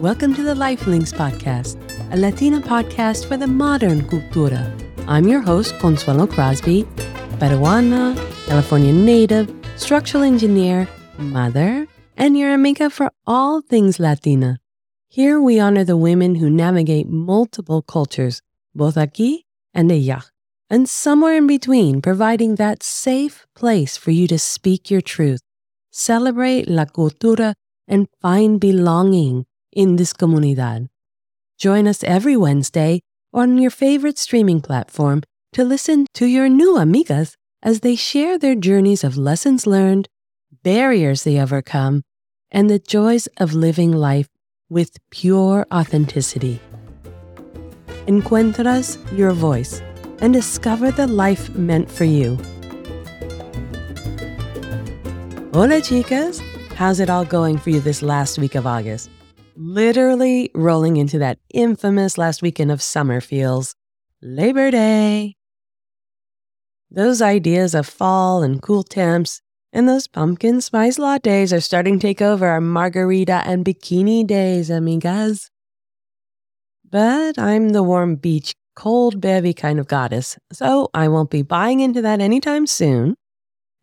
Welcome to the Lifelinks Podcast, a Latina podcast for the modern cultura. I'm your host, Consuelo Crosby, Peruana, California native, structural engineer, mother, and your amiga for all things Latina. Here we honor the women who navigate multiple cultures, both aquí and allá, and somewhere in between, providing that safe place for you to speak your truth, celebrate la cultura, and find belonging in this comunidad. Join us every Wednesday on your favorite streaming platform to listen to your new amigas as they share their journeys of lessons learned, barriers they overcome, and the joys of living life with pure authenticity. Encuentras your voice and discover the life meant for you. Hola, chicas. How's it all going for you this last week of August? Literally rolling into that infamous last weekend of summer feels Labor Day. Those ideas of fall and cool temps and those pumpkin spice lattes are starting to take over our margarita and bikini days, amigas. But I'm the warm beach, cold bevy kind of goddess, so I won't be buying into that anytime soon,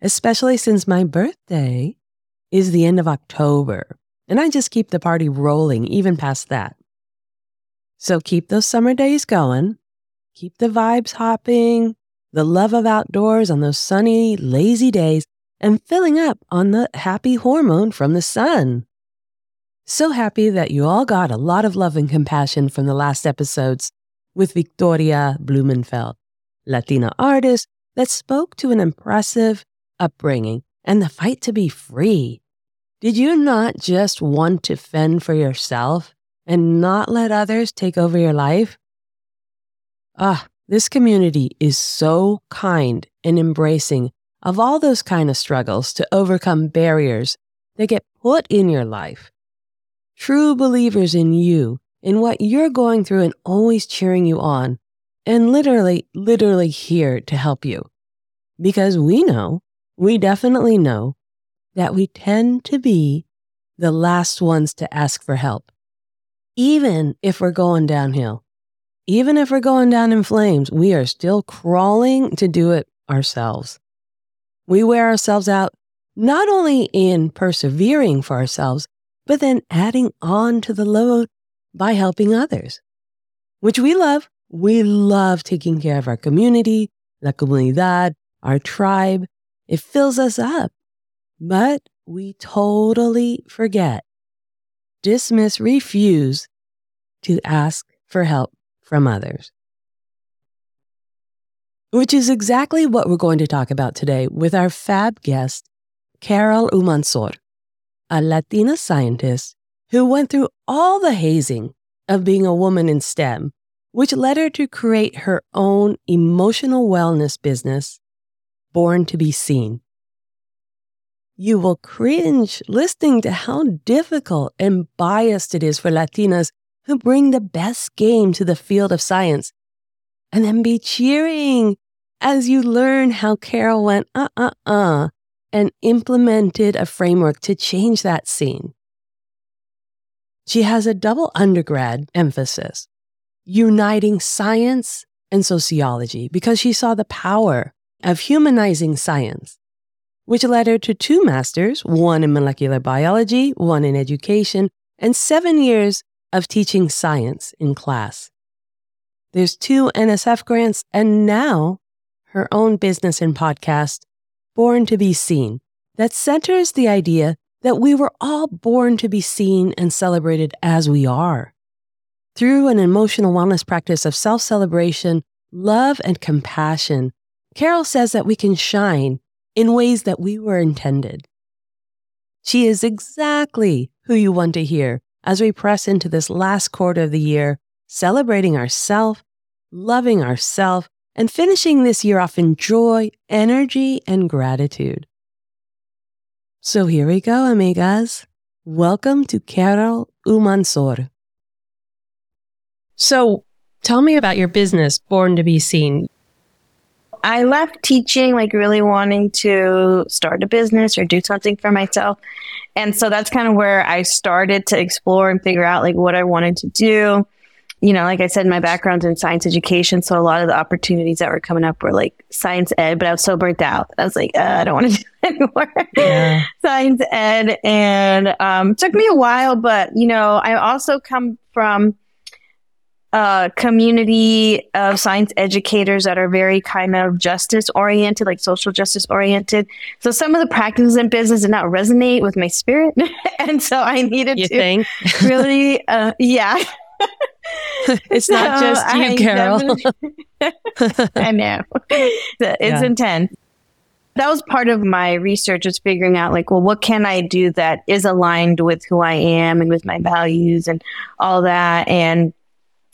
especially since my birthday is the end of October, and I just keep the party rolling even past that. So keep those summer days going, keep the vibes hopping, the love of outdoors on those sunny, lazy days, and filling up on the happy hormone from the sun. So happy that you all got a lot of love and compassion from the last episodes with Victoria Blumenfeld, Latina artist that spoke to an impressive upbringing and the fight to be free. Did you not just want to fend for yourself and not let others take over your life? Ah, this community is so kind and embracing of all those kind of struggles to overcome barriers that get put in your life. True believers in you, in what you're going through, and always cheering you on, and literally, literally here to help you. Because we know, we definitely know, that we tend to be the last ones to ask for help, even if we're going downhill. Even if we're going down in flames, we are still crawling to do it ourselves. We wear ourselves out not only in persevering for ourselves, but then adding on to the load by helping others, which we love. We love taking care of our community, la comunidad, our tribe. It fills us up. But we totally forget, dismiss, refuse to ask for help from others. Which is exactly what we're going to talk about today with our fab guest, Carol Umanzor, a Latina scientist who went through all the hazing of being a woman in STEM, which led her to create her own emotional wellness business, Born to be Seen. You will cringe listening to how difficult and biased it is for Latinas who bring the best game to the field of science and then be cheering as you learn how Carol went uh uh uh and implemented a framework to change that scene. She has a double undergrad emphasis, uniting science and sociology, because she saw the power of humanizing science, which led her to two masters, one in molecular biology, one in education, and seven years of teaching science in class. There's two NSF grants and now her own business and podcast, Born to be Seen, that centers the idea that we were all born to be seen and celebrated as we are. Through an emotional wellness practice of self celebration, love, and compassion, Carol says that we can shine in ways that we were intended. She is exactly who you want to hear as we press into this last quarter of the year, celebrating ourself, loving ourself, and finishing this year off in joy, energy, and gratitude. So here we go, amigas. Welcome to Carol Umanzor. So tell me about your business, Born to be Seen. I left teaching, like really wanting to start a business or do something for myself. And so that's kind of where I started to explore and figure out like what I wanted to do. You know, like I said, my background's in science education. So a lot of the opportunities that were coming up were like science ed, but I was so burnt out. I was like, uh, I don't want to do it anymore. Yeah. science ed. And um, took me a while, but, you know, I also come from a community of science educators that are very kind of justice oriented, like social justice oriented. So some of the practices in business did not resonate with my spirit. and so I needed you to think? really, uh, yeah. it's so not just you, Carol. I know. It's yeah. intense. That was part of my research was figuring out like, well, what can I do that is aligned with who I am and with my values and all that. And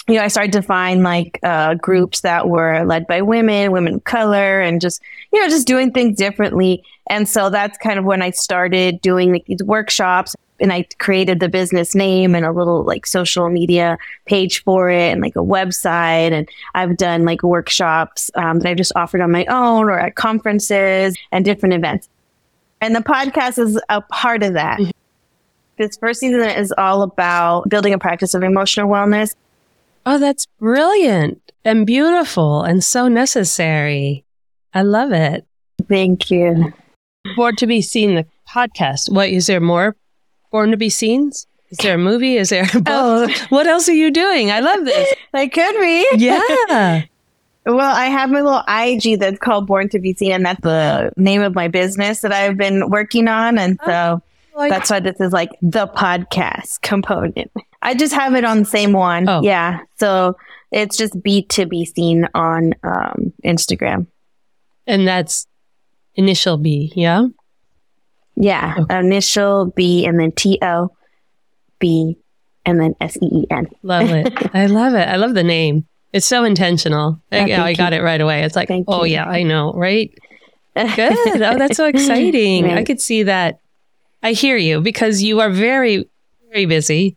you know, I started to find like uh, groups that were led by women, women of color, and just, you know, just doing things differently. And so that's kind of when I started doing like these workshops and I created the business name and a little like social media page for it and like a website. And I've done like workshops um, that I've just offered on my own or at conferences and different events. And the podcast is a part of that. Mm-hmm. This first season is all about building a practice of emotional wellness Oh, that's brilliant and beautiful and so necessary. I love it. Thank you. Born to be seen the podcast. What is there more? Born to be seen? Is there a movie? Is there a book? Oh. What else are you doing? I love this. I could be. Yeah. well, I have my little IG that's called Born to Be Seen, and that's the name of my business that I've been working on. And oh, so oh, that's why this is like the podcast component. I just have it on the same one. Oh. Yeah. So it's just B to be seen on um, Instagram. And that's initial B, yeah? Yeah. Okay. Initial B and then T O B and then S E E N. Love it. I love it. I love the name. It's so intentional. Oh, yeah, I got it right away. It's like, thank oh, you. yeah, I know, right? Good. Oh, that's so exciting. Right. I could see that. I hear you because you are very, very busy.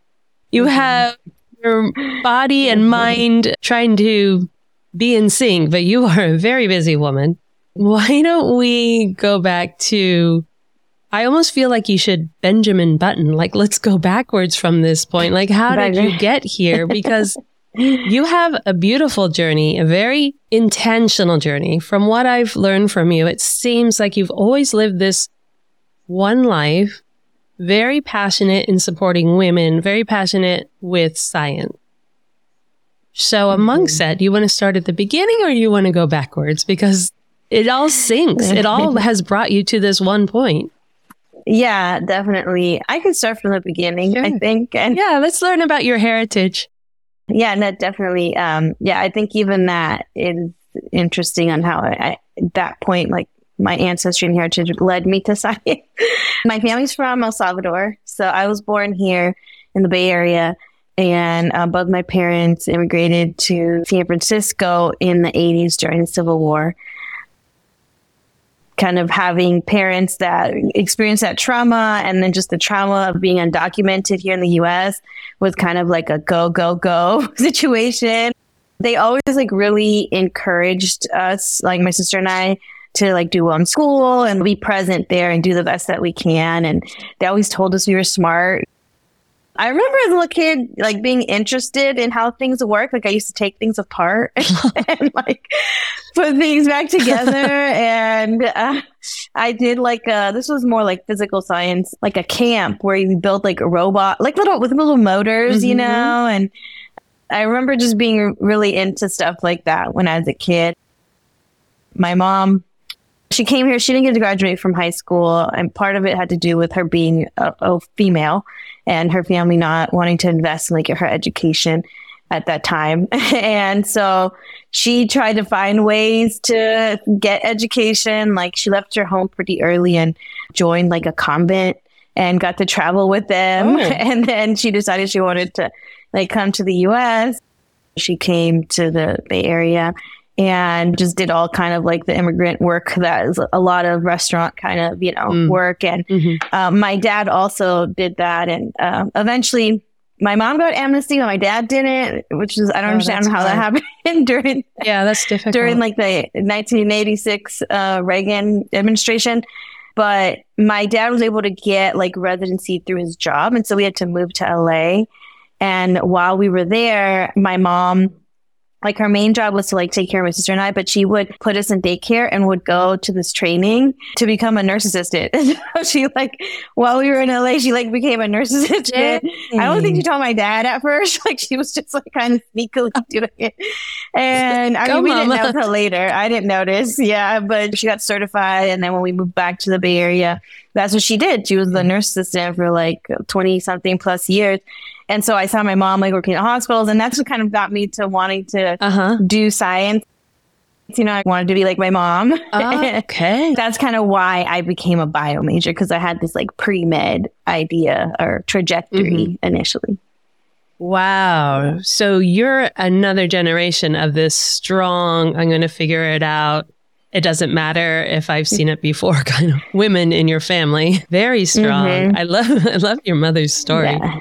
You mm-hmm. have your body and mind trying to be in sync, but you are a very busy woman. Why don't we go back to I almost feel like you should Benjamin Button. Like, let's go backwards from this point. Like, how did you get here? Because you have a beautiful journey, a very intentional journey. From what I've learned from you, it seems like you've always lived this one life very passionate in supporting women, very passionate with science. So amongst mm-hmm. that, do you want to start at the beginning or do you want to go backwards? Because it all syncs. it all has brought you to this one point. Yeah, definitely. I can start from the beginning, sure. I think. And yeah, let's learn about your heritage. Yeah, no, definitely. Um, yeah, I think even that is interesting on how I, at that point, like my ancestry and heritage led me to science. my family's from El Salvador, so I was born here in the Bay Area, and uh, both my parents immigrated to San Francisco in the 80s during the Civil War. Kind of having parents that experienced that trauma and then just the trauma of being undocumented here in the US was kind of like a go, go, go situation. They always like really encouraged us, like my sister and I, to like do well in school and be present there and do the best that we can. And they always told us we were smart. I remember as a little kid, like being interested in how things work. Like I used to take things apart and like put things back together. and uh, I did like uh, this was more like physical science, like a camp where you build like a robot, like little with little motors, mm-hmm. you know. And I remember just being really into stuff like that when I was a kid. My mom she came here. She didn't get to graduate from high school, and part of it had to do with her being a, a female and her family not wanting to invest in like her education at that time. and so she tried to find ways to get education. Like she left her home pretty early and joined like a convent and got to travel with them. Oh. And then she decided she wanted to like come to the US. She came to the Bay Area and just did all kind of like the immigrant work that is a lot of restaurant kind of you know mm. work and mm-hmm. um, my dad also did that and uh, eventually my mom got amnesty, but my dad didn't, which is I don't Oh, understand how that happened during Yeah, that's difficult. during like the 1986 uh, Reagan administration. But my dad was able to get like residency through his job, and so we had to move to LA. And while we were there, my mom, like her main job was to like take care of my sister and I, but she would put us in daycare and would go to this training to become a nurse assistant. so she like while we were in LA, she like became a nurse assistant. I don't think she told my dad at first. Like she was just like kind of sneakily doing it. And I mean, we didn't know till later. I didn't notice. Yeah, but she got certified, and then when we moved back to the Bay Area, that's what she did. She was the nurse assistant for like twenty something plus years. And so I saw my mom like working at hospitals, and that's what kind of got me to wanting to Uh huh. do science. You know, I wanted to be like my mom. Okay. That's kind of why I became a bio major because I had this like pre med idea or trajectory initially. Wow. So you're another generation of this strong, I'm going to figure it out. It doesn't matter if I've seen it before kind of women in your family. Very strong. Mhm. I love I love your mother's story. Yeah.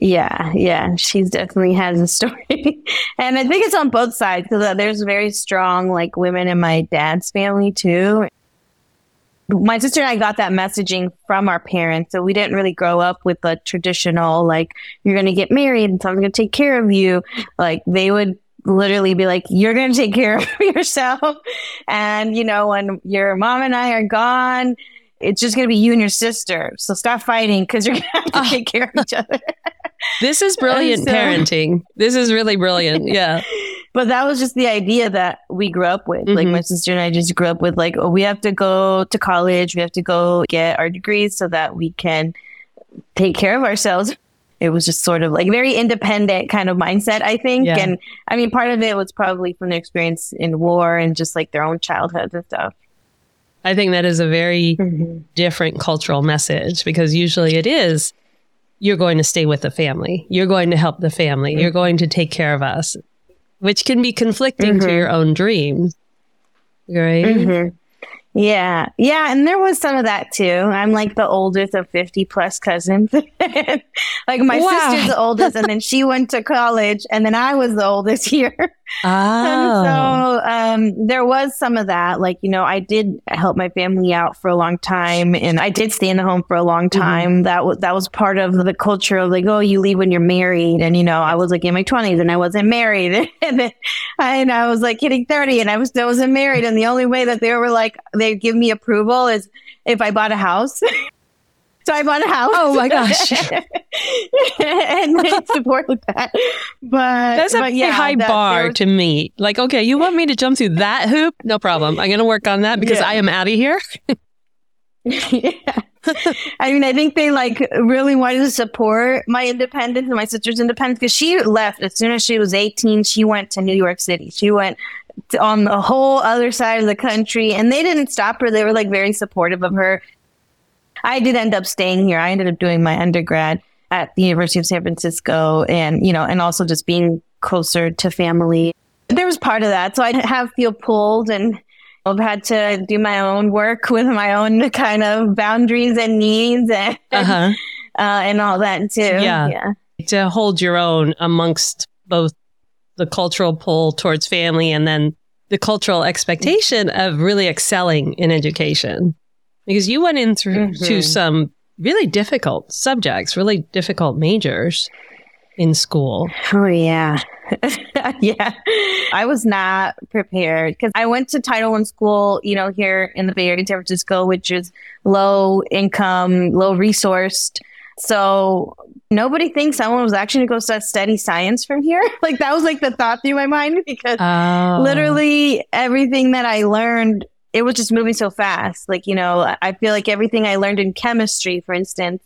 Yeah, yeah. She's definitely has a story. and I think it's on both sides because uh, there's very strong like women in my dad's family too. My sister and I got that messaging from our parents. So we didn't really grow up with the traditional, like, you're going to get married and someone's going to take care of you. Like, they would literally be like, you're going to take care of yourself. And, you know, when your mom and I are gone, it's just going to be you and your sister. So stop fighting because you're going to have to Oh. take care of each other. This is brilliant so- parenting. This is really brilliant. Yeah. But that was just the idea that we grew up with. Like Mhm. my sister and I just grew up with like, oh, we have to go to college, we have to go get our degrees so that we can take care of ourselves. It was just sort of like very independent kind of mindset, I think. Yeah. And I mean, part of it was probably from their experience in war and just like their own childhoods and stuff. I think that is a very Mm-hmm. different cultural message because usually it is you're going to stay with the family. You're going to help the family. You're going to take care of us, which can be conflicting to Mhm. your own dreams. Right? Mhm. Yeah. Yeah. And there was some of that too. I'm like the oldest of 50 plus cousins. like my Wow. sister's the oldest, and then she went to college, and then I was the oldest here. Oh. And so um, there was some of that. Like, you know, I did help my family out for a long time and I did stay in the home for a long time. That was that was part of the culture of like, oh, you leave when you're married. And, you know, I was like in my 20s and I wasn't married. and then I, and I was like hitting 30 and I was still wasn't married. And the only way that they were like, they give me approval is if I bought a house. So I bought a house. Oh my gosh. and support that. But That's a but yeah, high that- bar was- to meet. Like, okay, you want me to jump through that hoop? No problem. I'm going to work on that because Yeah. I am out of here. yeah. I mean, I think they like really wanted to support my independence and my sister's independence because she left as soon as she was 18. She went to New York City. She went on the whole other side of the country and they didn't stop her. They were like very supportive of her. I did end up staying here. I ended up doing my undergrad at the University of San Francisco and, you know, and also just being closer to family. There was part of that. So I have feel pulled and I've had to do my own work with my own kind of boundaries and needs and, Uh-huh. uh, and all that too. Yeah. Yeah. to hold your own amongst both the cultural pull towards family and then the cultural expectation of really excelling in education. Because you went in through to Mhm. some really difficult subjects, really difficult majors in school. Oh yeah. yeah. I was not prepared because I went to Title One school, you know, here in the Bay Area, San Francisco, which is low income, low resourced. So nobody thinks someone was actually going to go study science from here. like that was like the thought through my mind because Oh. literally everything that I learned, it was just moving so fast. Like, you know, I feel like everything I learned in chemistry, for instance,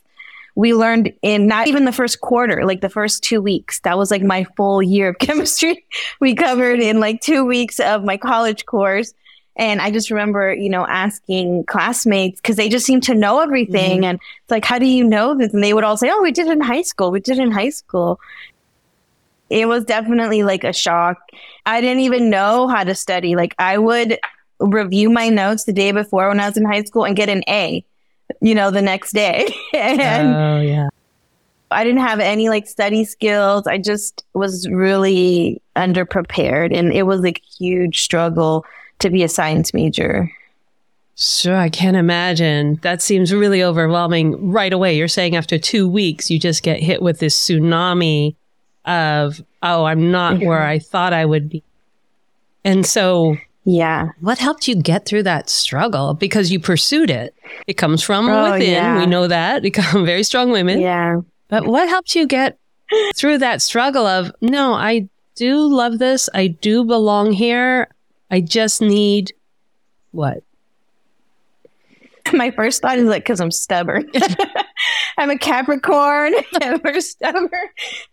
we learned in not even the first quarter, like the first two weeks. That was like my full year of chemistry. we covered in like two weeks of my college course. And I just remember, you know, asking classmates because they just seem to know everything. Mm-hmm. And it's like, how do you know this? And they would all say, oh, we did it in high school. We did it in high school. It was definitely like a shock. I didn't even know how to study. Like, I would review my notes the day before when I was in high school and get an A, you know, the next day. and oh, yeah. I didn't have any like study skills. I just was really underprepared and it was like huge struggle to be a science major. Sure, I can't imagine. That seems really overwhelming right away. You're saying after two weeks, you just get hit with this tsunami of, oh, I'm not where I thought I would be. And so, yeah. What helped you get through that struggle? Because you pursued it. It comes from oh, within. Yeah. We know that. Become very strong women. Yeah. But what helped you get through that struggle of, no, I do love this. I do belong here. I just need what? My first thought is like, because I'm stubborn. I'm a Capricorn and we're stubborn.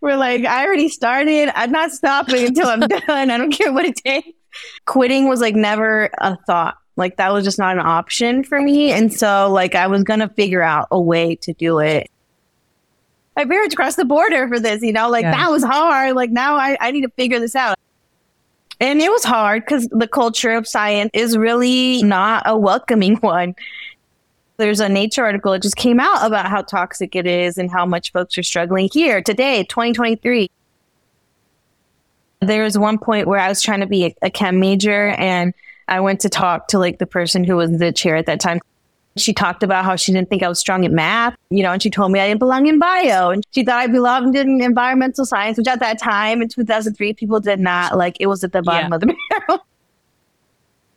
We're like, I already started. I'm not stopping until I'm done. I don't care what it takes. Quitting was like never a thought. Like that was just not an option for me. And so like I was going to figure out a way to do it. My parents crossed the border for this, you know, like yeah. that was hard. Like now I, I need to figure this out. And it was hard because the culture of science is really not a welcoming one. There's a Nature article that just came out about how toxic it is and how much folks are struggling here today, 2023. There was one point where I was trying to be a, a chem major and I went to talk to like the person who was the chair at that time. She talked about how she didn't think I was strong at math, you know, and she told me I didn't belong in bio. And she thought I belonged in environmental science, which at that time in 2003, people did not like it was at the bottom yeah. of the barrel.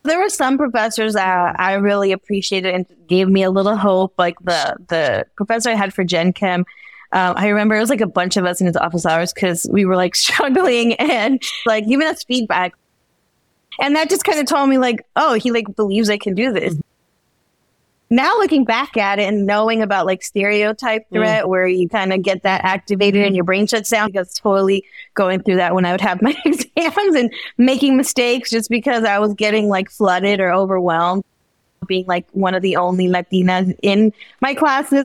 there were some professors that I really appreciated and gave me a little hope, like the the professor I had for Gen Chem. Um, I remember it was like a bunch of us in his office hours because we were like struggling and like giving us feedback. And that just kind of told me like, oh, he like believes I can do this now looking back at it and knowing about like stereotype mm. threat mm. where you kind of get that activated and your brain shuts down because totally going through that when I would have my exams and making mistakes just because I was getting like flooded or overwhelmed being like one of the only Latinas in my classes.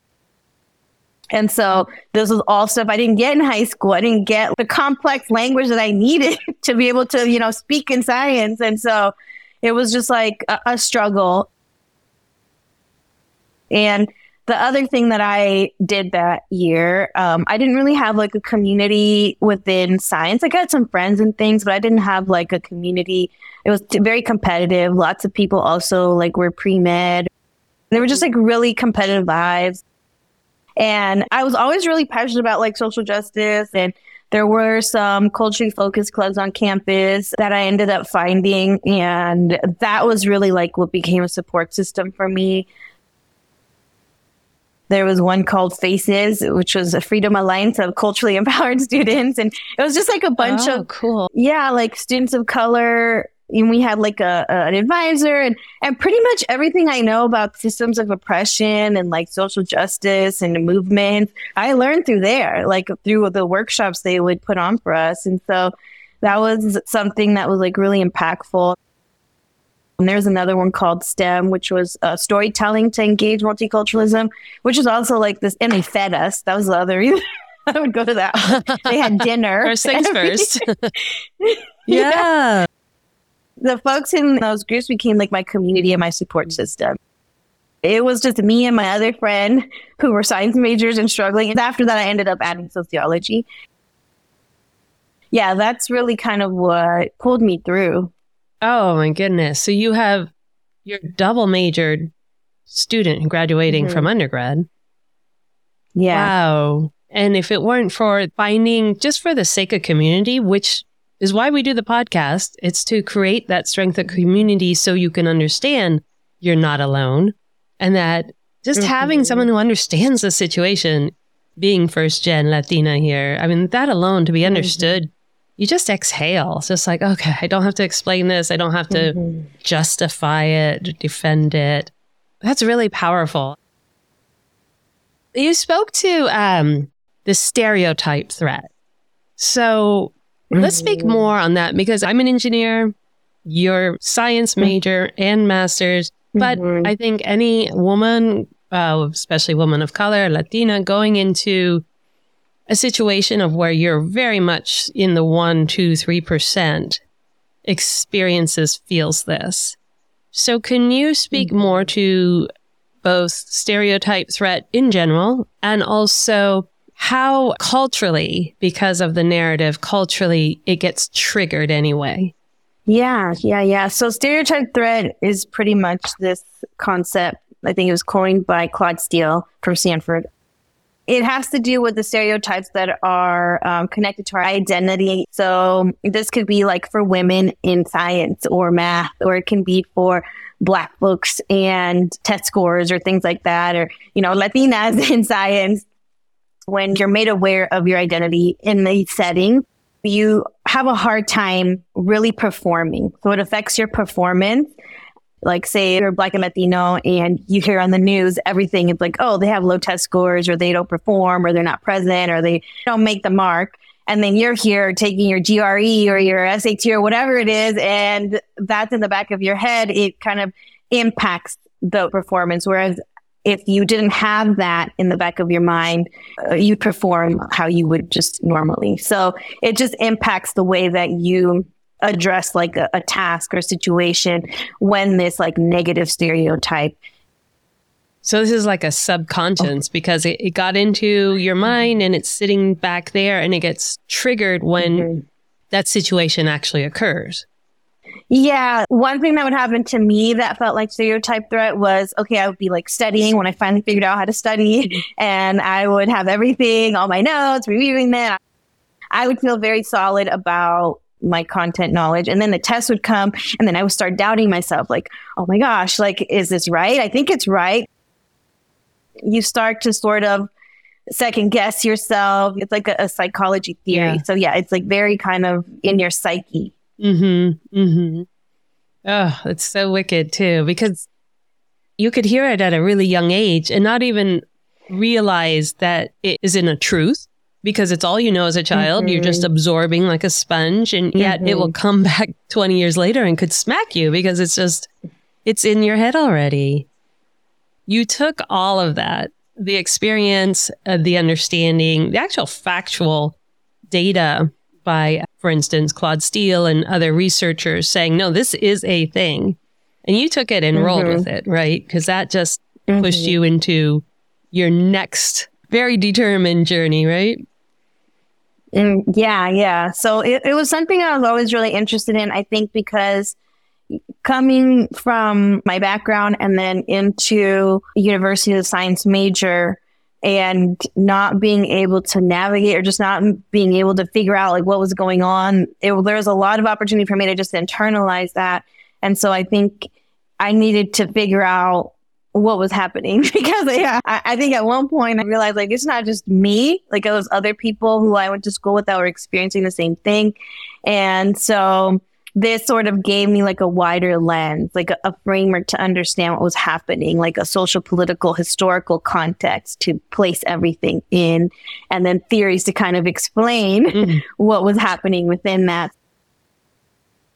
And so this was all stuff I didn't get in high school. I didn't get the complex language that I needed to be able to, you know, speak in science. And so it was just like a, a struggle. And the other thing that I did that year, um, I didn't really have like a community within science. I got some friends and things, but I didn't have like a community. It was t- very competitive. Lots of people also like were pre med. They were just like really competitive lives. And I was always really passionate about like social justice and there were some culturally focused clubs on campus that I ended up finding. And that was really like what became a support system for me. There was one called Faces, which was a Freedom Alliance of culturally empowered students. And it was just like a bunch oh, of cool. Yeah, like students of color. And we had like a, a, an advisor and, and pretty much everything I know about systems of oppression and like social justice and movement, I learned through there, like through the workshops they would put on for us. And so that was something that was like really impactful. And there's another one called STEM, which was uh, storytelling to engage multiculturalism, which is also like this. And they fed us. That was the other reason I would go to that. they had dinner. First things first. yeah. yeah. The folks in those groups became like my community and my support system. It was just me and my other friend who were science majors and struggling. And after that, I ended up adding sociology. Yeah, that's really kind of what pulled me through. Oh my goodness. So you have your double majored student graduating mm-hmm. from undergrad. Yeah. Wow. And if it weren't for finding just for the sake of community, which is why we do the podcast, it's to create that strength of community so you can understand you're not alone and that just mm-hmm. having someone who understands the situation, being first gen Latina here, I mean, that alone to be mm-hmm. understood mm-hmm you just exhale. It's just like, okay, I don't have to explain this. I don't have to mm-hmm. justify it, defend it. That's really powerful. You spoke to um, the stereotype threat. So. Let's speak more on that because I'm an engineer, you're science mm-hmm. major and master's, but mm-hmm. I think any woman, uh, especially woman of color, Latina, going into a situation of where you're very much in the one, two, three percent experiences feels this. So can you speak mm-hmm. more to both stereotype threat in general and also how culturally, because of the narrative, culturally, it gets triggered anyway. Yeah, yeah, yeah. So stereotype threat is pretty much this concept. I think it was coined by Claude Steele from Stanford. It has to do with the stereotypes that are um, connected to our identity. So this could be like for women in science or math, or it can be for black folks and test scores or things like that, or, you know, Latinas in science. When you're made aware of your identity in the setting, you have a hard time really performing. So it affects your performance. Like say you're black and Latino and you hear on the news everything it's like, oh, they have low test scores or they don't perform or they're not present or they don't make the mark. And then you're here taking your GRE or your SAT or whatever it is, and that's in the back of your head. It kind of impacts the performance. Whereas if you didn't have that in the back of your mind, uh, you'd perform how you would just normally. So it just impacts the way that you address like a, a task or situation when this like negative stereotype so this is like a subconscious oh. because it, it, got into your mind and it's sitting back there and it gets triggered when mm-hmm. that situation actually occurs. Yeah. One thing that would happen to me that felt like stereotype threat was okay, I would be like studying when I finally figured out how to study and I would have everything, all my notes, reviewing them. I would feel very solid about my content knowledge. And then the test would come and then I would start doubting myself like, oh my gosh, like, is this right? I think it's right. You start to sort of second guess yourself. It's like a, a psychology theory. Yeah. So yeah, it's like very kind of in your psyche. Mm-hmm. Mm-hmm. Oh, it's so wicked too, because you could hear it at a really young age and not even realize that it isn't a truth because it's all you know as a child. Mm-hmm. You're just mm-hmm. absorbing like a sponge, and yet mm-hmm. it will mm-hmm. come back 20 years later and could smack you because it's just, it's in your head already. You took all of that the experience, uh, the understanding, the actual factual data by, for instance, Claude Steele and other researchers saying, no, this is a thing. And you took it and mm-hmm. rolled with it, right? Because that just mm-hmm. pushed you into your next very determined journey, right? Mm, yeah, yeah. So it, it was something I was always really interested in, I think, because coming from my background and then into university of science major and not being able to navigate or just not being able to figure out like what was going on it, there was a lot of opportunity for me to just internalize that and so i think i needed to figure out what was happening because yeah, I, I, think at one point I realized like it's not just me, like it was other people who I went to school with that were experiencing the same thing. And so this sort of gave me like a wider lens, like a, a, framework to understand what was happening, like a social, political, historical context to place everything in, and then theories to kind of explain mm. what was happening within that.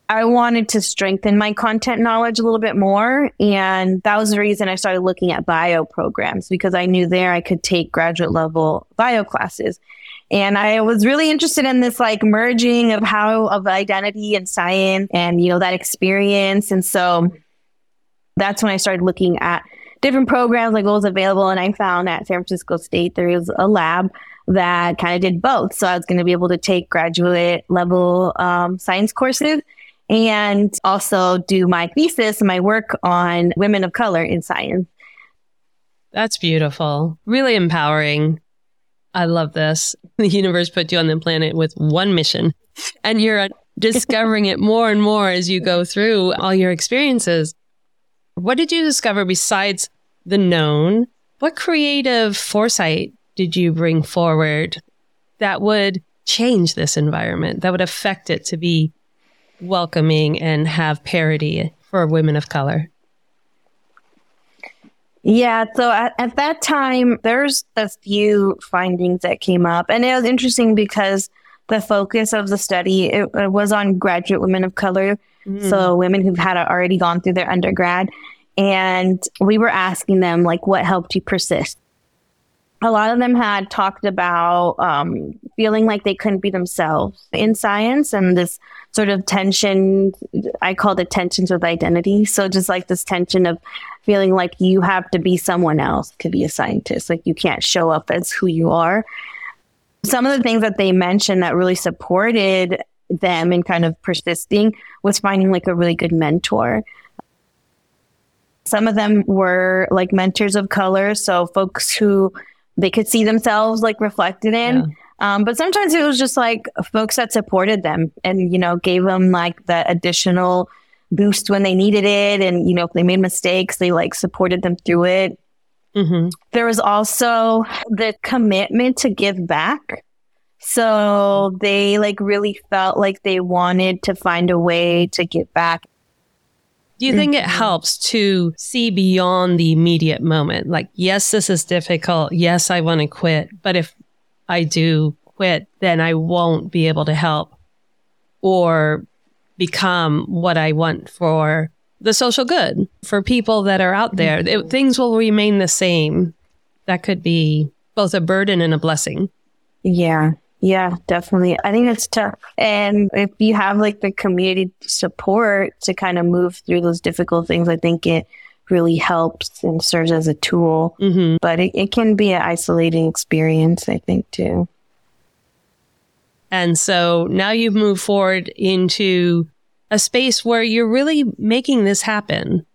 I wanted to strengthen my content knowledge a little bit more. And that was the reason I started looking at bio programs because I knew there I could take graduate level bio classes. And I was really interested in this like merging of how of identity and science and, you know, that experience. And so that's when I started looking at different programs, like what was available. And I found at San Francisco State, there was a lab that kind of did both. So I was going to be able to take graduate level um, science courses and also do my thesis and my work on women of color in science. That's beautiful. Really empowering. I love this. The universe put you on the planet with one mission, and you're discovering it more and more as you go through all your experiences. What did you discover besides the known? What creative foresight did you bring forward that would change this environment, that would affect it to be welcoming and have parity for women of color? Yeah, so at, at that time, there's a few findings that came up, and it was interesting because the focus of the study it, it was on graduate women of color, mm. so women who've had already gone through their undergrad, and we were asking them like, what helped you persist? A lot of them had talked about um, feeling like they couldn't be themselves in science and this sort of tension i called it tensions with identity. So just like this tension of feeling like you have to be someone else to be a scientist. Like you can't show up as who you are. Some of the things that they mentioned that really supported them in kind of persisting was finding like a really good mentor. Some of them were like mentors of color, so folks who they could see themselves like reflected in. Yeah. Um, but sometimes it was just like folks that supported them and, you know, gave them like that additional boost when they needed it. And, you know, if they made mistakes, they like supported them through it. Mm-hmm. There was also the commitment to give back. So they like really felt like they wanted to find a way to give back. Do you think it helps to see beyond the immediate moment? Like, yes, this is difficult. Yes, I want to quit. But if I do quit, then I won't be able to help or become what I want for the social good for people that are out there. It, things will remain the same. That could be both a burden and a blessing. Yeah. Yeah, definitely. I think it's tough. And if you have like the community support to kind of move through those difficult things, I think it really helps and serves as a tool. Mm-hmm. But it, it can be an isolating experience, I think, too. And so now you've moved forward into a space where you're really making this happen.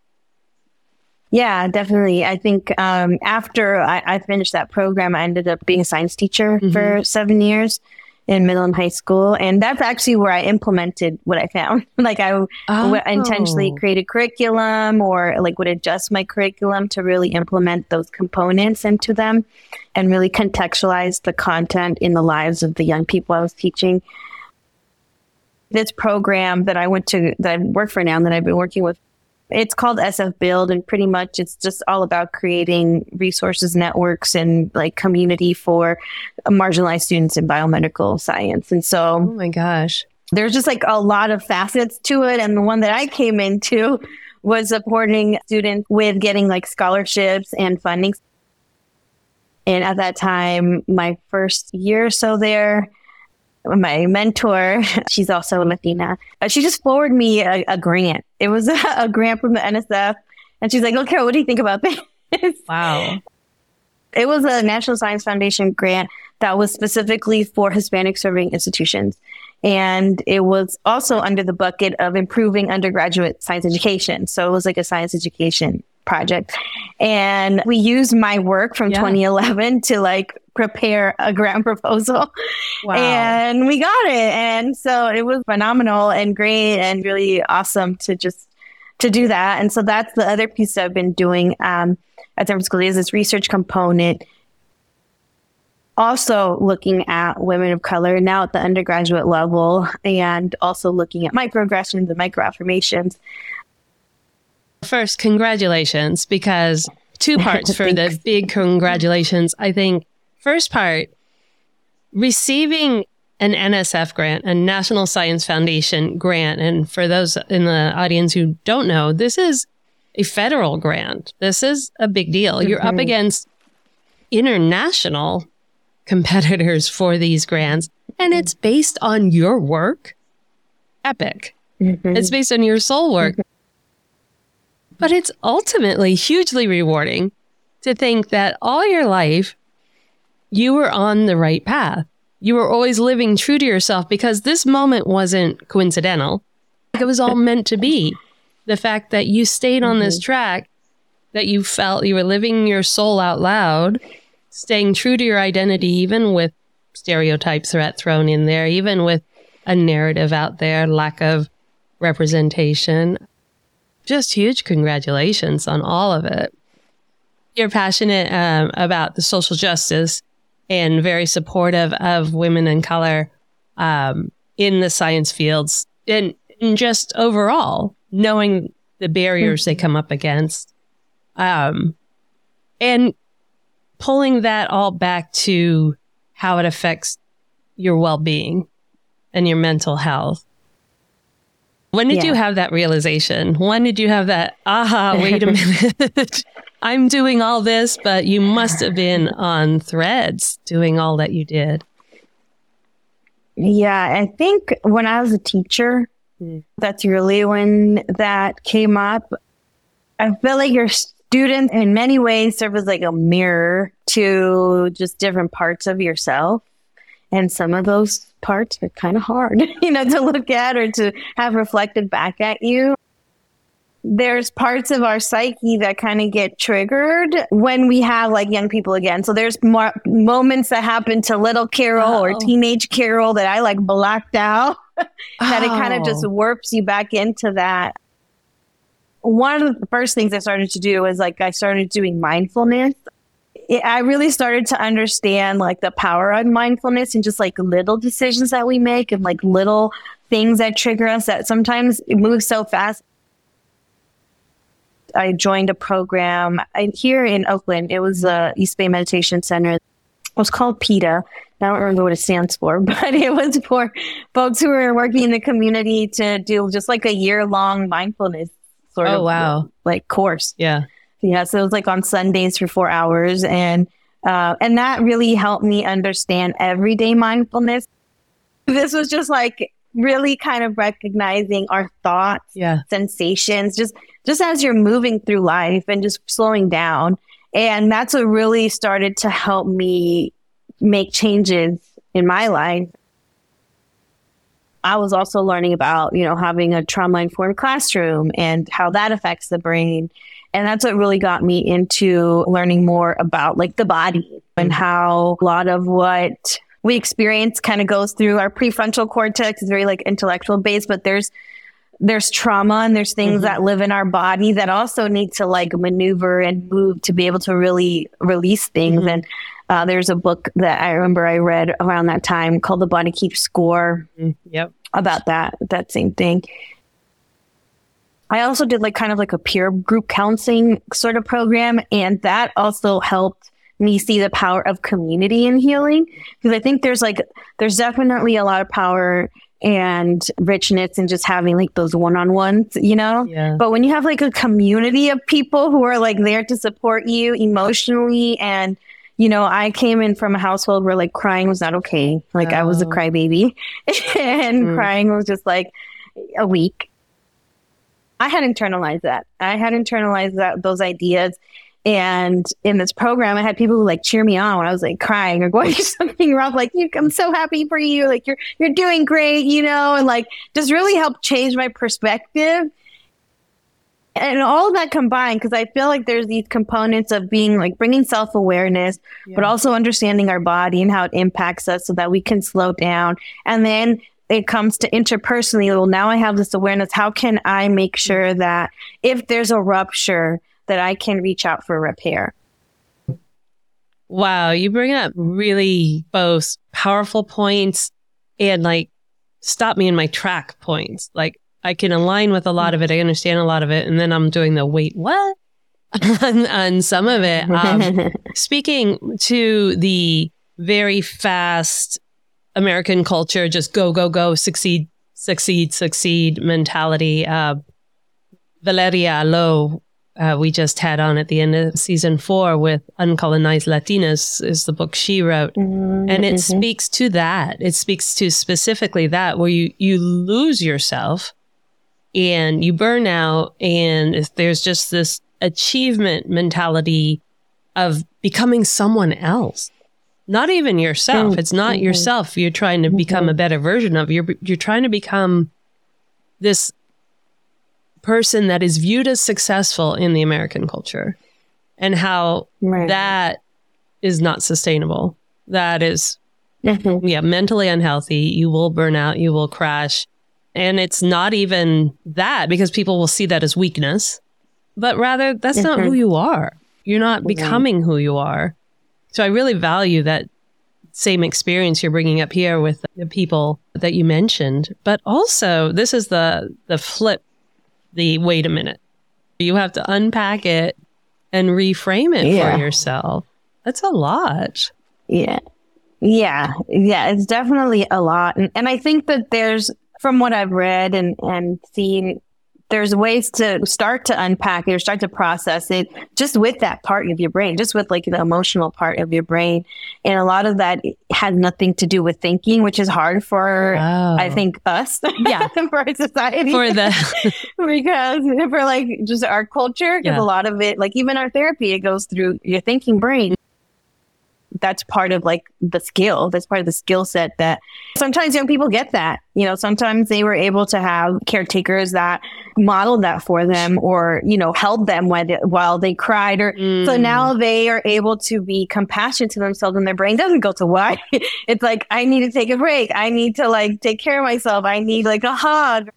Yeah, definitely. I think um, after I, I, finished that program, I ended up being a science teacher mm-hmm. for seven years in middle and high school. And that's actually where I implemented what I found. like I oh. w- intentionally created curriculum or like would adjust my curriculum to really implement those components into them and really contextualize the content in the lives of the young people I was teaching. This program that I went to, that I work for now and that I've been working with it's called SF Build, and pretty much it's just all about creating resources, networks, and like community for marginalized students in biomedical science. And so, oh my gosh, there's just like a lot of facets to it. And the one that I came into was supporting students with getting like scholarships and funding. And at that time, my first year or so there, my mentor, she's also a Latina. Uh, she just forwarded me a, a grant. It was a, a, grant from the NSF. And she's like, okay, what do you think about this? Wow. It was a National Science Foundation grant that was specifically for Hispanic serving institutions. And it was also under the bucket of improving undergraduate science education. So it was like a science education project. And we used my work from yeah. 2011 to like prepare a grant proposal. Wow. And we got it. And so it was phenomenal and great and really awesome to just to do that. And so that's the other piece I've been doing um, at San Francisco is this research component. Also looking at women of color now at the undergraduate level and also looking at microaggressions and microaffirmations First, congratulations, because two parts for the big congratulations. I think first part, receiving an NSF grant, a National Science Foundation grant. And for those in the audience who don't know, this is a federal grant. This is a big deal. Mm-hmm. You're up mm-hmm. against international competitors for these grants, and it's based on your work. Epic. Mm-hmm. It's based on your soul work. Mm-hmm. But it's ultimately hugely rewarding to think that all your life you were on the right path. You were always living true to yourself because this moment wasn't coincidental. It was all meant to be. The fact that you stayed on mm-hmm. this track, that you felt you were living your soul out loud, staying true to your identity, even with stereotypes threat thrown in there, even with a narrative out there, lack of representation just huge congratulations on all of it. You're passionate um, about the social justice and very supportive of women in color um, in the science fields and, and, just overall knowing the barriers mm-hmm. they come up against um, and pulling that all back to how it affects your well-being and your mental health when did yeah. you have that realization? When did you have that, aha, wait a minute. I'm doing all this, but you must have been on threads doing all that you did. Yeah, I think when I was a teacher, mm. that's really when that came up. I feel like your students, in many ways, serve as like a mirror to just different parts of yourself And some of those parts are kind of hard, you know, to look at or to have reflected back at you. There's parts of our psyche that kind of get triggered when we have like young people again. So there's more moments that happen to little Carol oh. or teenage Carol that I like blacked out. that oh. it kind of just oh. warps you back into that. One of the first things I started to do was like I started doing mindfulness it, I really started to understand like the power of mindfulness and just like little decisions that we make and like little things that trigger us that sometimes it moves so fast. I joined a program here in Oakland. It was the East Bay Meditation Center. It was called PETA. I don't remember what it stands for, but it was for folks who were working in the community to do just like a year long mindfulness sort oh, of wow. like course. Yeah. Yeah, so it was like on Sundays for four hours, and uh, and that really helped me understand everyday mindfulness. This was just like really kind of recognizing our thoughts, yeah. sensations, just just as you're moving through life and just slowing down. And that's what really started to help me make changes in my life. I was also learning about, you know, having a trauma informed classroom and how that affects the brain and that's what really got me into learning more about like the body and mm-hmm. how a lot of what we experience kind of goes through our prefrontal cortex. It's very like intellectual based, but there's there's trauma and there's things mm-hmm. that live in our body that also need to like maneuver and move to be able to really release things. Mm-hmm. And uh, there's a book that I remember I read around that time called The Body Keeps Score. Mm-hmm. Yep. About that, that same thing. I also did like kind of like a peer group counseling sort of program. And that also helped me see the power of community in healing. Because I think there's like, there's definitely a lot of power and richness and just having like those one on ones, you know? Yeah. But when you have like a community of people who are like there to support you emotionally and you know, I came in from a household where like crying was not okay. Like oh. I was a oh. crybaby and mm. crying was just like a week. I had internalized that. I had internalized that those ideas. And in this program, I had people who like cheer me on when I was like crying or going through something rough. Like, I'm so happy for you. Like, you're you're doing great, you know, and like just really helped change my perspective. And all of that combined, because I feel like there's these components of being like bringing self awareness, yeah. but also understanding our body and how it impacts us so that we can slow down. And then it comes to interpersonally, well, now I have this awareness. How can I make sure that if there's a rupture, that I can reach out for repair? Wow, you bring up really both powerful points and like stop me in my track points. Like I can align with a lot of it. I understand a lot of it. And then I'm doing the wait, what? on, on some of it. Um, speaking to the very fast American culture, just go, go, go, succeed, succeed, succeed mentality. Uh, Valeria Lowe, uh, we just had on at the end of season four with Uncolonized Latinas, is the book she wrote. Mm-hmm. And it mm-hmm. speaks to that. It speaks to specifically that, where you, you lose yourself and you burn out, and there's just this achievement mentality of becoming someone else not even yourself. Mm-hmm. It's not mm-hmm. yourself. You're trying to become a mm-hmm. better version of. You're you're trying to become this person that is viewed as successful in the American culture, and how right. that is not sustainable. That is, mm-hmm. yeah, mentally unhealthy. You will burn out. You will crash, and it's not even that because people will see that as weakness, but rather that's not who mm-hmm. you are. You're not becoming who you are so I really value that same experience you're bringing up here with the people that you mentioned. But also, this is the the flip. The wait a minute. You have to unpack it and reframe it yeah. for yourself. That's a lot. Yeah. Yeah. Yeah. It's definitely a lot. And, and I think that there's, from what I've read and, and seen there's ways to start to unpack it or start to process it just with that part of your brain, just with like the emotional part of your brain. And a lot of that has nothing to do with thinking, which is hard for, oh. I think, us. Yeah. for our society. For the, because for like just our culture, because yeah. a lot of it, like even our therapy, it goes through your thinking brain. That's part of like the skill. That's part of the skill set that sometimes young people get that. You know, sometimes they were able to have caretakers that modeled that for them or, you know, held them while they, while they cried or mm. so now they are able to be compassionate to themselves and their brain doesn't go to why. it's like, I need to take a break. I need to like take care of myself. I need like a hug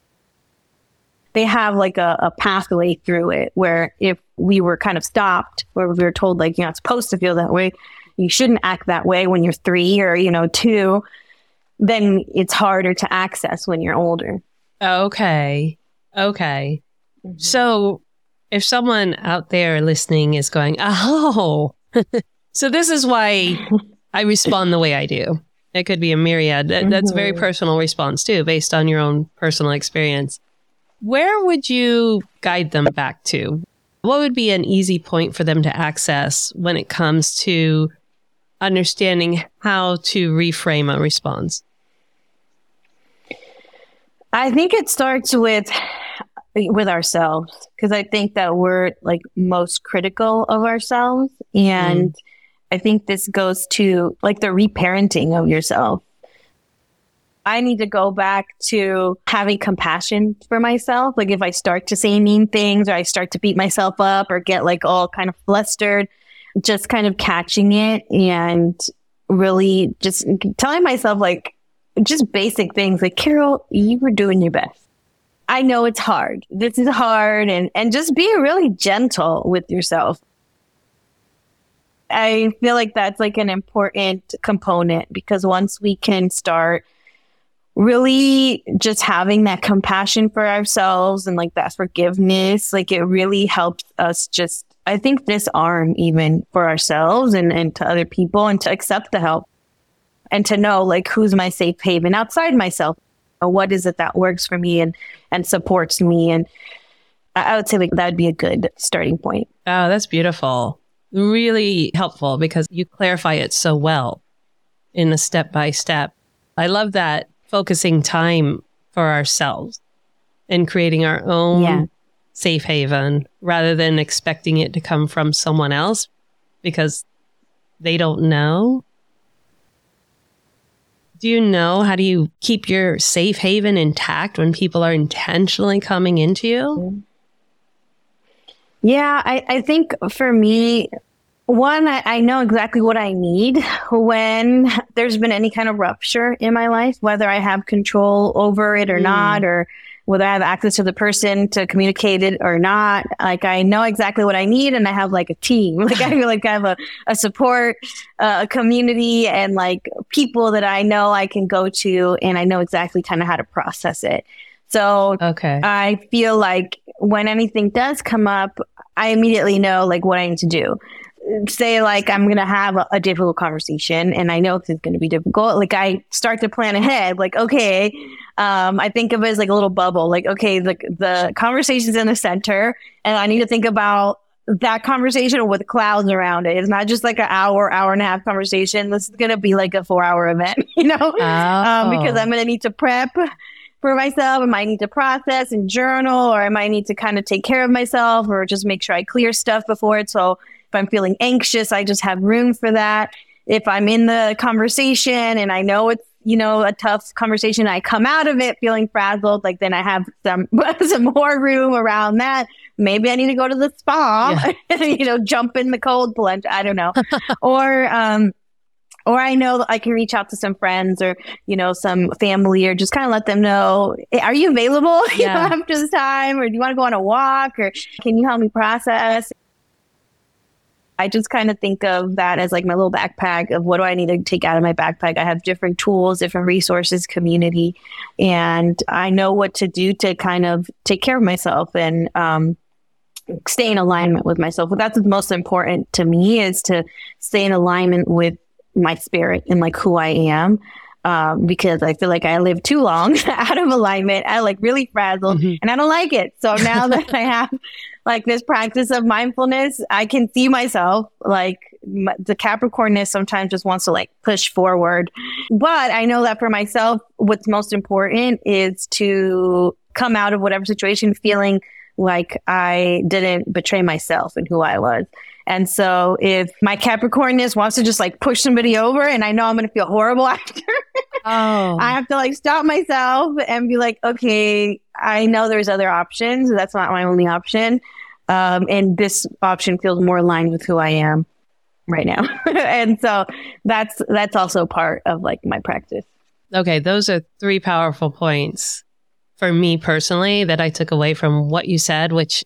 they have like a, a pathway through it where if we were kind of stopped, where we were told like you're not supposed to feel that way, you shouldn't act that way when you're three or you know two, then it's harder to access when you're older. Okay, okay. Mm-hmm. So if someone out there listening is going, oh, so this is why I respond the way I do. It could be a myriad. That, that's a very mm-hmm. personal response too, based on your own personal experience. Where would you guide them back to? What would be an easy point for them to access when it comes to understanding how to reframe a response? I think it starts with with ourselves because I think that we're like most critical of ourselves and mm. I think this goes to like the reparenting of yourself. I need to go back to having compassion for myself. Like if I start to say mean things or I start to beat myself up or get like all kind of flustered, just kind of catching it and really just telling myself like just basic things like Carol, you were doing your best. I know it's hard. This is hard and and just being really gentle with yourself. I feel like that's like an important component because once we can start really just having that compassion for ourselves and like that forgiveness, like it really helps us just, I think, disarm even for ourselves and, and to other people and to accept the help and to know like who's my safe haven outside myself. What is it that works for me and, and supports me? And I would say like that would be a good starting point. Oh, that's beautiful. Really helpful because you clarify it so well in the step by step. I love that focusing time for ourselves and creating our own yeah. Safe haven rather than expecting it to come from someone else because they don't know. Do you know how do you keep your safe haven intact when people are intentionally coming into you? Yeah, I, I think for me, one, I, I, know exactly what I need when there's been any kind of rupture in my life, whether I have control over it or mm. not, or whether I have access to the person to communicate it or not. Like I know exactly what I need and I have like a team. Like I feel like I have a, a support, uh, a community and like people that I know I can go to and I know exactly kind of how to process it. So okay. I feel like when anything does come up, I immediately know like what I need to do say like I'm gonna have a, a difficult conversation and I know this is gonna be difficult, like I start to plan ahead. Like, okay, um, I think of it as like a little bubble. Like, okay, the the conversation's in the center, and I need to think about that conversation with clouds around it. It's not just like an hour, hour and a half conversation. This is gonna be like a four hour event, you know, oh. um, because I'm gonna need to prep for myself. I might need to process and journal, or I might need to kind of take care of myself, or just make sure I clear stuff before it. So if I'm feeling anxious, I just have room for that. If I'm in the conversation and I know it's, you know, a tough conversation, I come out of it feeling frazzled, like then I have some, some more room around that. Maybe I need to go to the spa, yeah. you know, jump in the cold plunge. I don't know. or, um, or I know I can reach out to some friends or you know some family or just kind of let them know are you available yeah. you know, after this time or do you want to go on a walk or can you help me process I just kind of think of that as like my little backpack of what do I need to take out of my backpack. I have different tools, different resources, community, and I know what to do to kind of take care of myself and um, stay in alignment with myself. But that's the most important to me is to stay in alignment with my spirit and like who I am. Um, because I feel like I live too long out of alignment. I like really frazzled mm-hmm. and I don't like it. So now that I have like this practice of mindfulness, I can see myself like m- the Capricornness sometimes just wants to like push forward. But I know that for myself, what's most important is to come out of whatever situation feeling like I didn't betray myself and who I was. And so if my Capricornness wants to just like push somebody over and I know I'm going to feel horrible after, oh. I have to like stop myself and be like, okay, I know there's other options. That's not my only option. Um, and this option feels more aligned with who I am right now. and so that's, that's also part of like my practice. Okay. Those are three powerful points for me personally that I took away from what you said, which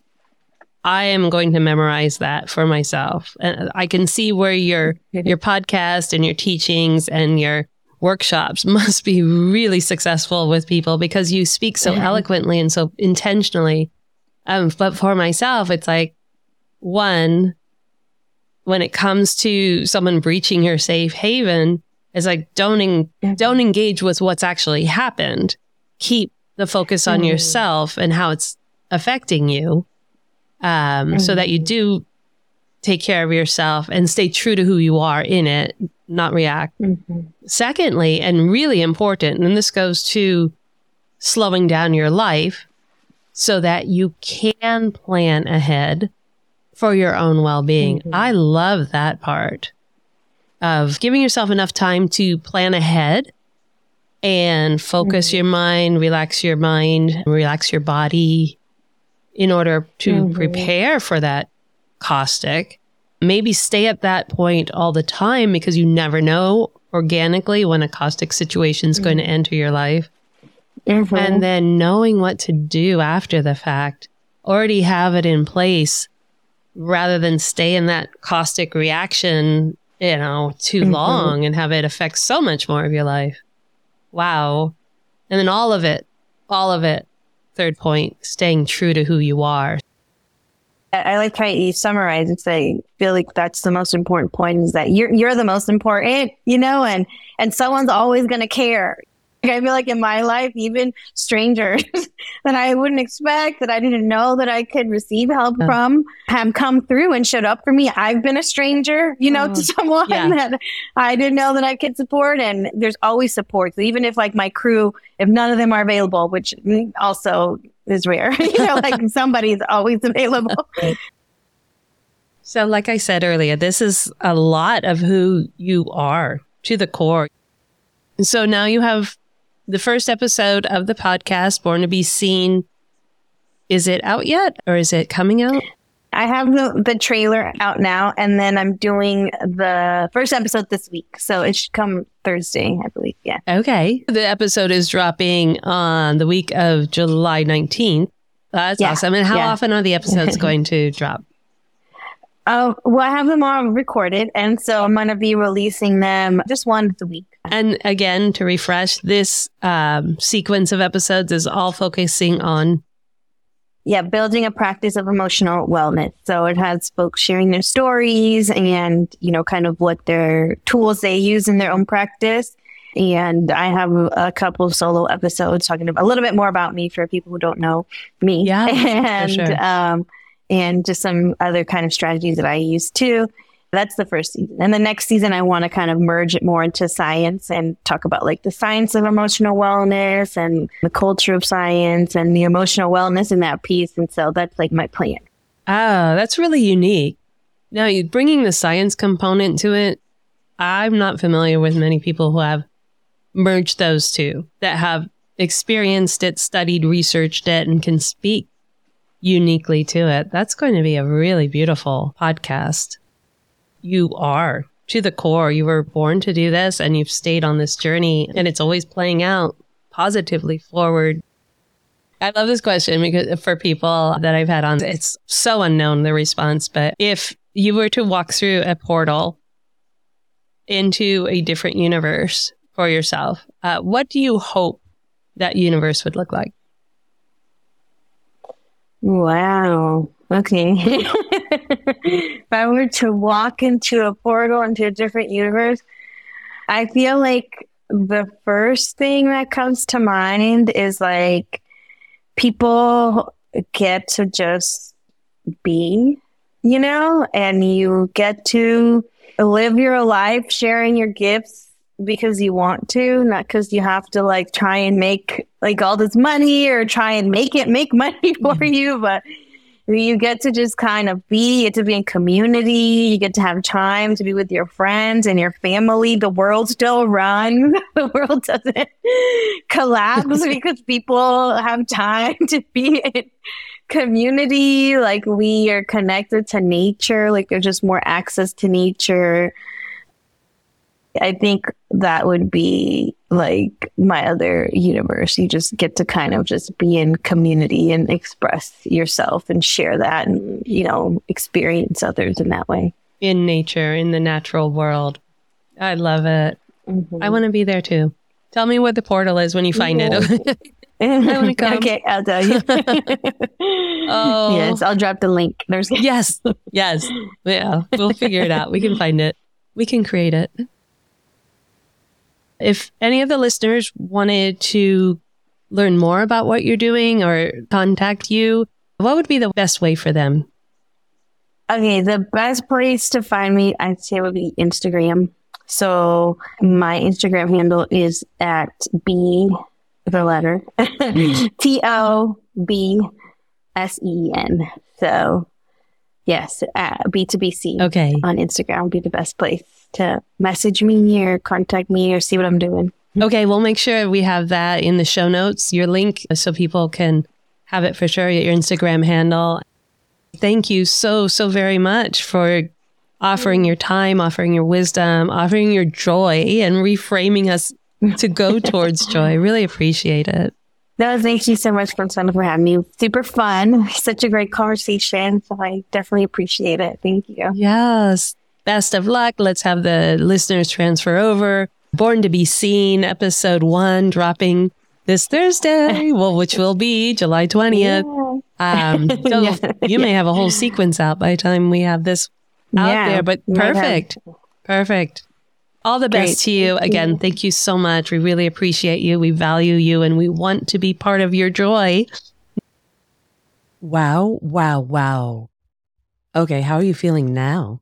I am going to memorize that for myself. And I can see where your your podcast and your teachings and your workshops must be really successful with people because you speak so eloquently and so intentionally. Um, but for myself, it's like one, when it comes to someone breaching your safe haven, is like don't en- don't engage with what's actually happened. Keep the focus on mm. yourself and how it's affecting you um, mm-hmm. so that you do take care of yourself and stay true to who you are in it, not react. Mm-hmm. Secondly, and really important, and this goes to slowing down your life so that you can plan ahead for your own well being. Mm-hmm. I love that part of giving yourself enough time to plan ahead and focus mm-hmm. your mind, relax your mind, relax your body, in order to mm-hmm. prepare for that caustic. Maybe stay at that point all the time because you never know organically when a caustic situation is mm-hmm. going to enter your life. Mm-hmm. And then knowing what to do after the fact, already have it in place rather than stay in that caustic reaction, you know, too mm-hmm. long and have it affect so much more of your life. Wow. And then all of it, all of it third point, staying true to who you are. I like how you summarize and say, feel like that's the most important point is that you're, you're the most important, you know, and, and someone's always going to care. I feel like in my life, even strangers that I wouldn't expect, that I didn't know that I could receive help yeah. from, have come through and showed up for me. I've been a stranger, you know, oh, to mm. someone yeah. that I didn't know that I could support. And there's always support. So even if like my crew, if none of them are available, which also is rare, you know, like somebody's always available. So, like I said earlier, this is a lot of who you are to the core. So now you have the first episode of the podcast, Born to Be Seen, is it out yet or is it coming out? I have the, the trailer out now, and then I'm doing the first episode this week. So it should come Thursday, I believe. Yeah. Okay. The episode is dropping on the week of July 19th. That's yeah. awesome. And how yeah. often are the episodes going to drop? Oh, well, I have them all recorded. And so I'm going to be releasing them just once a week. And again, to refresh, this um, sequence of episodes is all focusing on. Yeah, building a practice of emotional wellness. So it has folks sharing their stories and, you know, kind of what their tools they use in their own practice. And I have a couple of solo episodes talking about a little bit more about me for people who don't know me. Yeah. and, sure. um, and just some other kind of strategies that I use too. That's the first season. And the next season, I want to kind of merge it more into science and talk about like the science of emotional wellness and the culture of science and the emotional wellness in that piece. And so that's like my plan. Ah, that's really unique. Now, you bringing the science component to it, I'm not familiar with many people who have merged those two that have experienced it, studied, researched it, and can speak uniquely to it. That's going to be a really beautiful podcast. You are to the core. You were born to do this and you've stayed on this journey and it's always playing out positively forward. I love this question because for people that I've had on, it's so unknown the response. But if you were to walk through a portal into a different universe for yourself, uh, what do you hope that universe would look like? Wow. Okay. if I were to walk into a portal into a different universe, I feel like the first thing that comes to mind is like people get to just be, you know, and you get to live your life sharing your gifts because you want to, not because you have to like try and make like all this money or try and make it make money for mm-hmm. you, but you get to just kind of be, you get to be in community, you get to have time to be with your friends and your family. The world still runs. the world doesn't collapse because people have time to be in community. Like we are connected to nature, like there's just more access to nature. I think that would be like my other universe. You just get to kind of just be in community and express yourself and share that and, you know, experience others in that way. In nature, in the natural world. I love it. Mm-hmm. I want to be there too. Tell me what the portal is when you find yeah. it. okay, I'll tell you. oh. Yes, I'll drop the link. There's yes, yes, yeah. We'll figure it out. We can find it. We can create it. If any of the listeners wanted to learn more about what you're doing or contact you, what would be the best way for them? Okay, the best place to find me, I'd say, would be Instagram. So my Instagram handle is at b the letter mm. T O B S E N. So yes, B to B C. Okay, on Instagram would be the best place to message me or contact me or see what I'm doing. Mm-hmm. Okay, we'll make sure we have that in the show notes, your link, so people can have it for sure, your Instagram handle. Thank you so, so very much for offering your time, offering your wisdom, offering your joy, and reframing us to go towards joy. Really appreciate it. No, thank you so much, Consuelo, for having me. Super fun. Such a great conversation. So I definitely appreciate it. Thank you. Yes best of luck. Let's have the listeners transfer over. Born to be Seen, episode one, dropping this Thursday, well, which will be July 20th. Yeah. Um, so yeah. you may have a whole sequence out by the time we have this out yeah, there, but perfect. Perfect. All the best Great. to you. Again, thank you so much. We really appreciate you. We value you and we want to be part of your joy. Wow, wow, wow. Okay, how are you feeling now?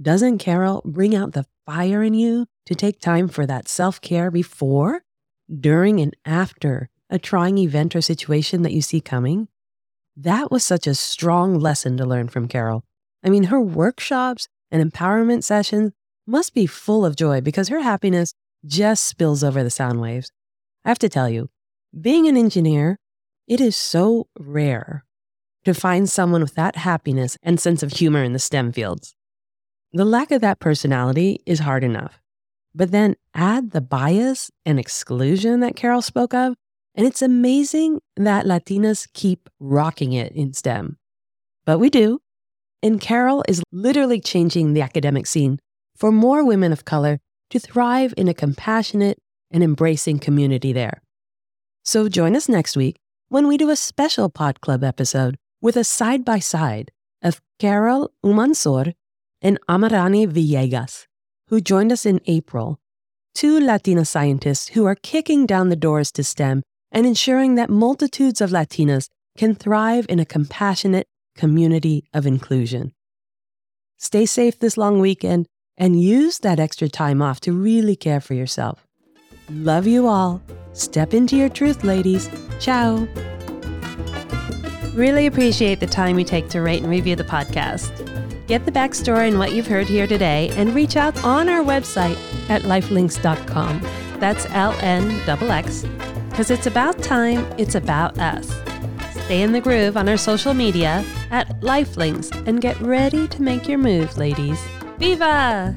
Doesn't Carol bring out the fire in you to take time for that self care before, during, and after a trying event or situation that you see coming? That was such a strong lesson to learn from Carol. I mean, her workshops and empowerment sessions must be full of joy because her happiness just spills over the sound waves. I have to tell you, being an engineer, it is so rare to find someone with that happiness and sense of humor in the STEM fields. The lack of that personality is hard enough. But then add the bias and exclusion that Carol spoke of, and it's amazing that Latinas keep rocking it in STEM. But we do. And Carol is literally changing the academic scene for more women of color to thrive in a compassionate and embracing community there. So join us next week when we do a special Pod Club episode with a side by side of Carol Umanzor and Amarani Villegas, who joined us in April, two Latina scientists who are kicking down the doors to STEM and ensuring that multitudes of Latinas can thrive in a compassionate community of inclusion. Stay safe this long weekend and use that extra time off to really care for yourself. Love you all. Step into your truth, ladies. Ciao. Really appreciate the time you take to rate and review the podcast. Get the backstory and what you've heard here today and reach out on our website at lifelinks.com. That's L N X because it's about time, it's about us. Stay in the groove on our social media at Lifelinks and get ready to make your move, ladies. Viva!